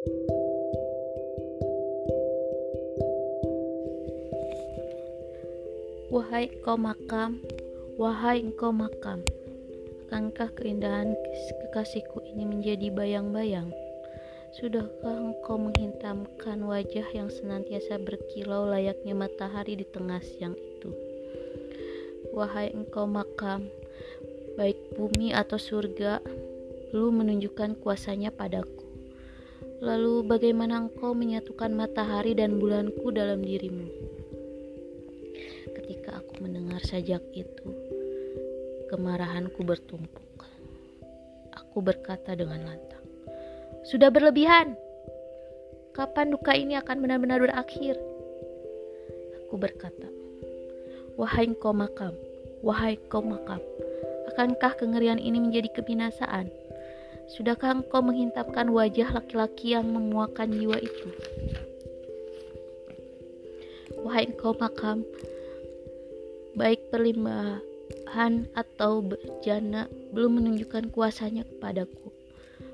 Wahai engkau makam, wahai engkau makam, akankah keindahan kekasihku ini menjadi bayang-bayang? Sudahkah engkau menghintamkan wajah yang senantiasa berkilau layaknya matahari di tengah siang itu? Wahai engkau makam, baik bumi atau surga, lu menunjukkan kuasanya padaku. Lalu bagaimana engkau menyatukan matahari dan bulanku dalam dirimu? Ketika aku mendengar sajak itu, kemarahanku bertumpuk. Aku berkata dengan lantang, "Sudah berlebihan. Kapan duka ini akan benar-benar berakhir?" Aku berkata, "Wahai engkau makam, wahai engkau makam, akankah kengerian ini menjadi kebinasaan? Sudahkah engkau menghintamkan wajah laki-laki yang memuakan jiwa itu?" Wahai engkau makam, baik perlimbahan atau berjana belum menunjukkan kuasanya kepadaku.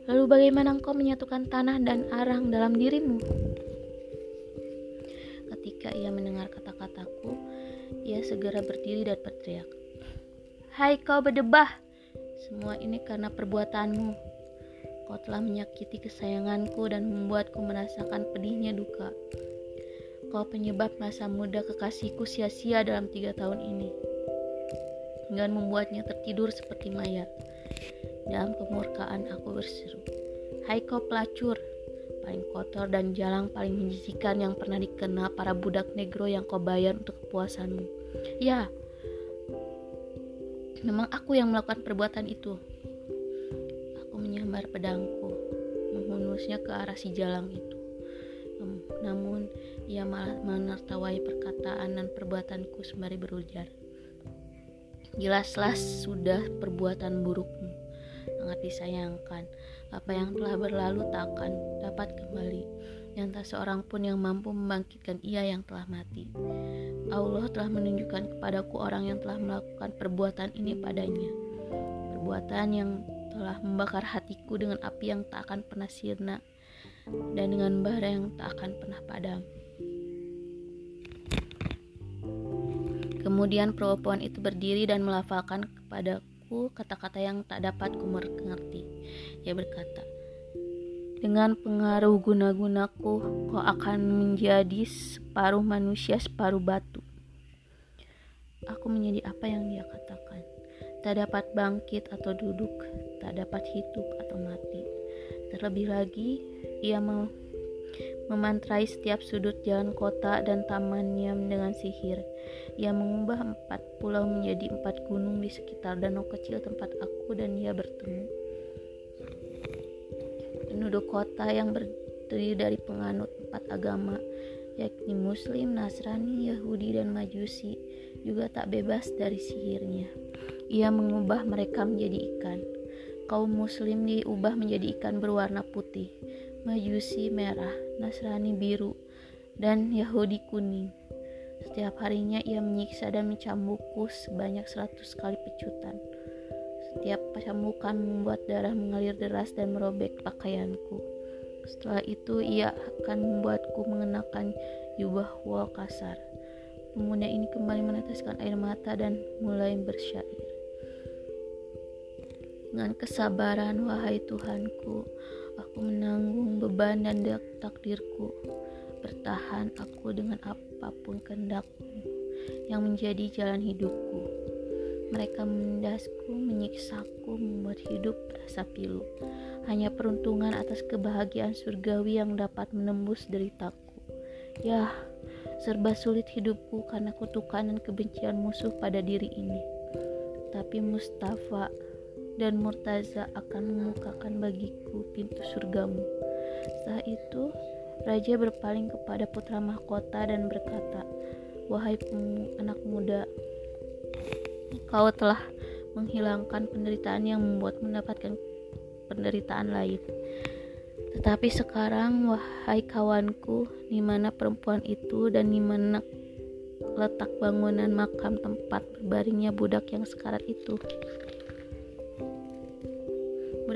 Lalu bagaimana engkau menyatukan tanah dan arang dalam dirimu? Ketika ia mendengar kata-kataku, ia segera berdiri dan berteriak. Hai kau berdebah, semua ini karena perbuatanmu. Kau telah menyakiti kesayanganku dan membuatku merasakan pedihnya duka. Kau penyebab masa muda kekasihku sia-sia dalam tiga tahun ini. Dengan membuatnya tertidur seperti mayat. Dalam kemurkaan aku berseru. Hai kau pelacur, paling kotor dan jalang paling menjijikan yang pernah dikenal para budak negro yang kau bayar untuk kepuasanmu. Ya, memang aku yang melakukan perbuatan itu. Pedangku, menghunusnya ke arah si jalang itu. Namun ia malah menertawai perkataan dan perbuatanku sembari berujar. Jelas-jelas sudah perbuatan burukmu. Sangat disayangkan. Apa yang telah berlalu tak akan dapat kembali. Dan tak seorang pun yang mampu membangkitkan ia yang telah mati. Allah telah menunjukkan kepadaku orang yang telah melakukan perbuatan ini padanya. Perbuatan yang telah membakar hatiku dengan api yang tak akan pernah sirna dan dengan bara yang tak akan pernah padam. Kemudian perempuan itu berdiri dan melafalkan kepadaku kata-kata yang tak dapat ku mengerti. Ia berkata, dengan pengaruh guna-gunaku, kau akan menjadi separuh manusia, separuh batu. Aku menjadi apa yang dia katakan. Tak dapat bangkit atau duduk, tak dapat hidup atau mati. Terlebih lagi, ia mau memantrai setiap sudut jalan kota dan tamannya dengan sihir. Ia mengubah empat pulau menjadi empat gunung di sekitar danau kecil tempat aku dan ia bertemu. Penduduk kota yang berdiri dari penganut empat agama, yakni Muslim, Nasrani, Yahudi, dan Majusi, juga tak bebas dari sihirnya. Ia mengubah mereka menjadi ikan kaum muslim diubah menjadi ikan berwarna putih, majusi merah, nasrani biru, dan Yahudi kuning. Setiap harinya ia menyiksa dan mencambukku sebanyak seratus kali pecutan. Setiap cambukan membuat darah mengalir deras dan merobek pakaianku. Setelah itu ia akan membuatku mengenakan jubah wol kasar. Pemuda ini kembali meneteskan air mata dan mulai bersyair. Dengan kesabaran, wahai Tuhanku, aku menanggung beban dan takdirku. Bertahan aku dengan apa pun kehendakmu yang menjadi jalan hidupku. Mereka mendasku, menyiksaku, membuat hidup terasa pilu. Hanya peruntungan atas kebahagiaan surgawi yang dapat menembus deritaku. Ya, serba sulit hidupku karena kutukan dan kebencian musuh pada diri ini. Tapi Mustafa dan Murtaza akan membukakan bagiku pintu surgamu. Setelah itu, Raja berpaling kepada putra mahkota dan berkata, Wahai anak muda, kau telah menghilangkan penderitaan yang membuat mendapatkan penderitaan lain. Tetapi sekarang, wahai kawanku, di mana perempuan itu dan di mana letak bangunan makam tempat berbaringnya budak yang sekarat itu?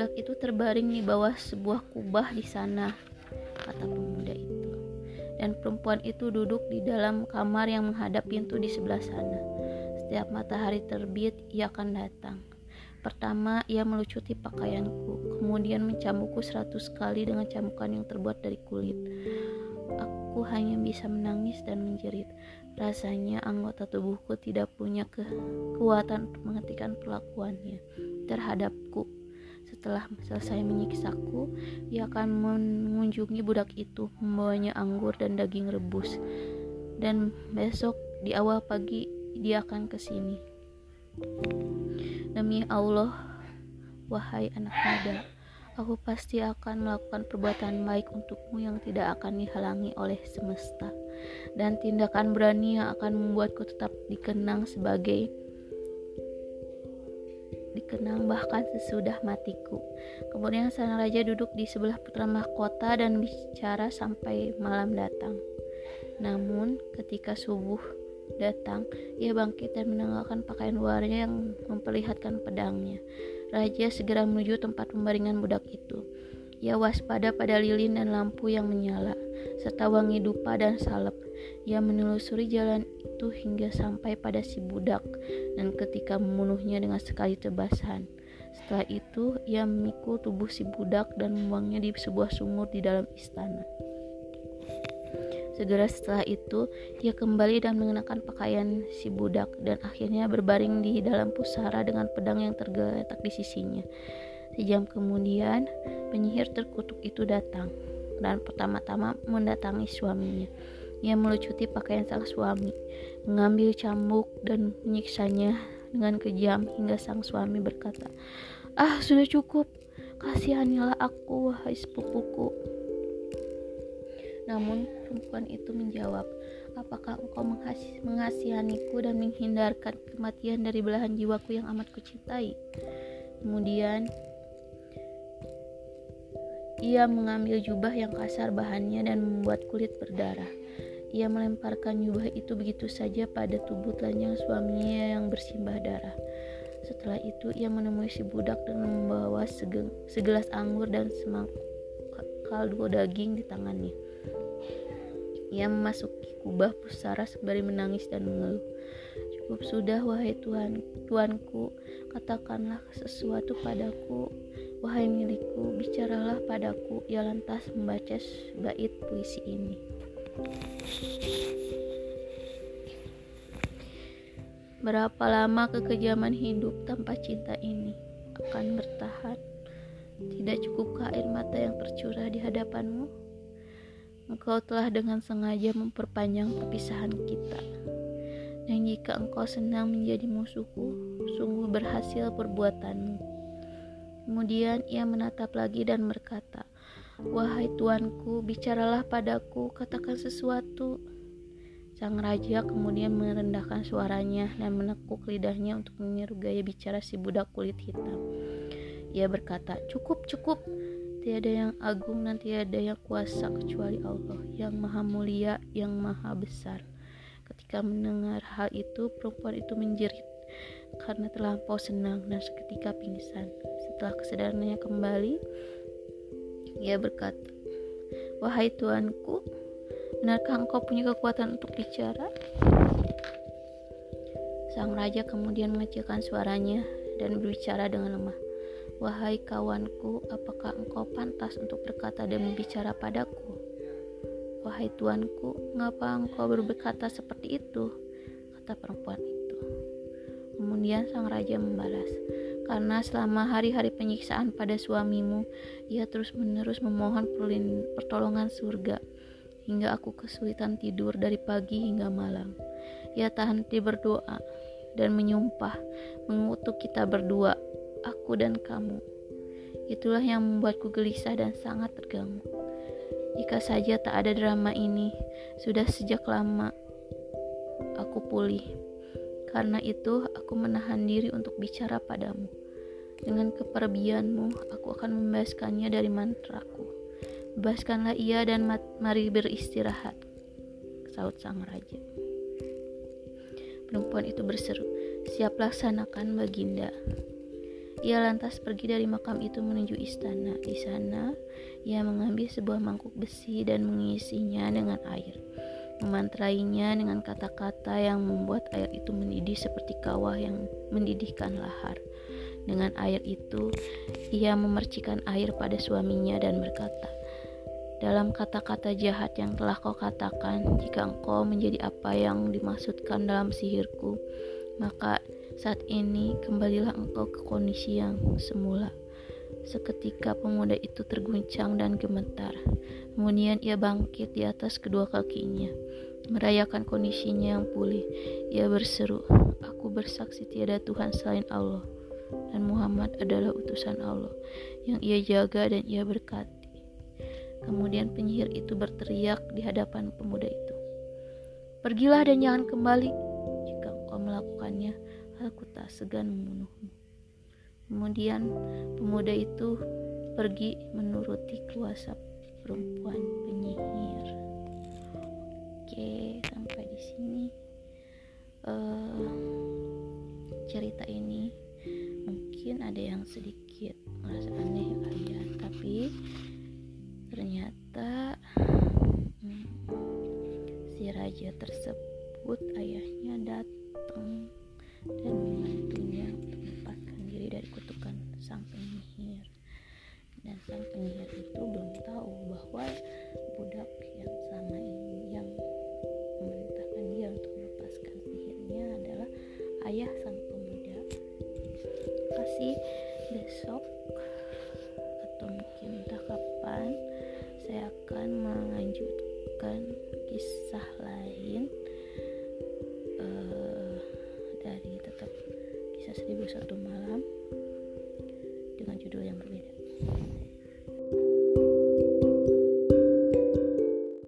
Budak itu terbaring di bawah sebuah kubah di sana. kata pemuda itu. Dan perempuan itu duduk di dalam kamar yang menghadap pintu di sebelah sana. Setiap matahari terbit, ia akan datang. Pertama, ia melucuti pakaianku, kemudian mencambukku seratus kali dengan cambukan yang terbuat dari kulit. Aku hanya bisa menangis dan menjerit. Rasanya anggota tubuhku tidak punya kekuatan untuk menghentikan perlakuannya terhadapku. Setelah selesai menyiksaku, ia akan mengunjungi budak itu, membawanya anggur dan daging rebus. Dan besok di awal pagi dia akan ke sini. Demi Allah, wahai anak muda, aku pasti akan melakukan perbuatan baik untukmu yang tidak akan dihalangi oleh semesta, dan tindakan berani yang akan membuatku tetap dikenang sebagai dikenang bahkan sesudah matiku. Kemudian sang raja duduk di sebelah putra mahkota dan bicara sampai malam datang. Namun, ketika subuh datang, ia bangkit dan menanggalkan pakaian luarnya yang memperlihatkan pedangnya. Raja segera menuju tempat pembaringan budak itu. Ia waspada pada lilin dan lampu yang menyala, serta wangi dupa dan salep. Ia menelusuri jalan itu hingga sampai pada si budak, dan ketika membunuhnya dengan sekali tebasan. Setelah itu, ia memikul tubuh si budak dan membuangnya di sebuah sumur di dalam istana. Segera setelah itu, ia kembali dan mengenakan pakaian si budak dan akhirnya berbaring di dalam pusara dengan pedang yang tergeletak di sisinya. Sejam kemudian, penyihir terkutuk itu datang dan pertama-tama mendatangi suaminya. Ia melucuti pakaian sang suami, mengambil cambuk dan menyiksanya dengan kejam hingga sang suami berkata, "Ah, sudah cukup. Kasihanilah aku, wahai sepupuku." Namun perempuan itu menjawab, Apakah engkau mengasihaniku dan menghindarkan kematian dari belahan jiwaku yang amat kucintai? Kemudian ia mengambil jubah yang kasar bahannya dan membuat kulit berdarah. Ia melemparkan jubah itu begitu saja pada tubuh telanjang suaminya yang bersimbah darah. Setelah itu ia menemui si budak dan membawa segelas anggur dan semangkuk kaldu daging di tangannya. Ia memasuki kubah pusara sembari menangis dan mengeluh. Cukup sudah, wahai Tuhan, Tuanku, katakanlah sesuatu padaku, wahai milikku, bicaralah padaku. Ia lantas membaca bait puisi ini. Berapa lama kekejaman hidup tanpa cinta ini akan bertahan? Tidak cukupkah air mata yang tercurah di hadapanmu? Engkau telah dengan sengaja memperpanjang perpisahan kita. Dan jika engkau senang menjadi musuhku, sungguh berhasil perbuatanmu. Kemudian ia menatap lagi dan berkata, Wahai tuanku, bicaralah padaku, katakan sesuatu. Sang raja kemudian merendahkan suaranya dan menekuk lidahnya untuk meniru gaya bicara si budak kulit hitam. Ia berkata, "Cukup, cukup. Tiada yang agung dan tiada yang kuasa kecuali Allah yang maha mulia, yang maha besar. Ketika mendengar hal itu, perempuan itu menjerit karena terlampau senang dan seketika pingsan. Setelah kesadarannya kembali, ia berkata, Wahai tuanku, benarkah engkau punya kekuatan untuk bicara? Sang raja kemudian mengecilkan suaranya dan berbicara dengan lemah. Wahai kawanku, apakah engkau pantas untuk berkata dan berbicara padaku? Wahai tuanku, mengapa engkau berkata seperti itu? Kata perempuan itu. Kemudian sang raja membalas, karena selama hari-hari penyiksaan pada suamimu, ia terus-menerus memohon pertolongan surga, hingga aku kesulitan tidur dari pagi hingga malam. Ia tak henti berdoa dan menyumpah mengutuk kita berdua aku dan kamu. Itulah yang membuatku gelisah dan sangat terganggu. Jika saja tak ada drama ini, sudah sejak lama aku pulih. Karena itu, aku menahan diri untuk bicara padamu. Dengan keperbianmu, aku akan membebaskannya dari mantraku. Bebaskanlah ia dan mari beristirahat, saut sang raja. Perempuan itu berseru, siap laksanakan baginda. Ia lantas pergi dari makam itu menuju istana. Di sana, ia mengambil sebuah mangkuk besi dan mengisinya dengan air. Memantrainya dengan kata-kata yang membuat air itu mendidih seperti kawah yang mendidihkan lahar. Dengan air itu, ia memercikan air pada suaminya dan berkata, dalam kata-kata jahat yang telah kau katakan, jika engkau menjadi apa yang dimaksudkan dalam sihirku, maka saat ini kembalilah engkau ke kondisi yang semula. Seketika pemuda itu terguncang dan gemetar. Kemudian ia bangkit di atas kedua kakinya, merayakan kondisinya yang pulih. Ia berseru, "Aku bersaksi tiada Tuhan selain Allah, dan Muhammad adalah utusan Allah yang ia jaga dan ia berkati." Kemudian penyihir itu berteriak di hadapan pemuda itu, "Pergilah dan jangan kembali. Jika engkau melakukannya, aku tak segan membunuhmu. Kemudian pemuda itu pergi menuruti kuasa perempuan penyihir. Oke, sampai di sini uh, cerita ini mungkin ada yang sedikit merasa aneh kali ya, tapi ternyata hmm, si raja tersebut ayahnya datang dan membantunya untuk melepaskan diri dari kutukan sang penyihir. Dan sang penyihir itu belum tahu bahwa budak yang sama ini kasih besok atau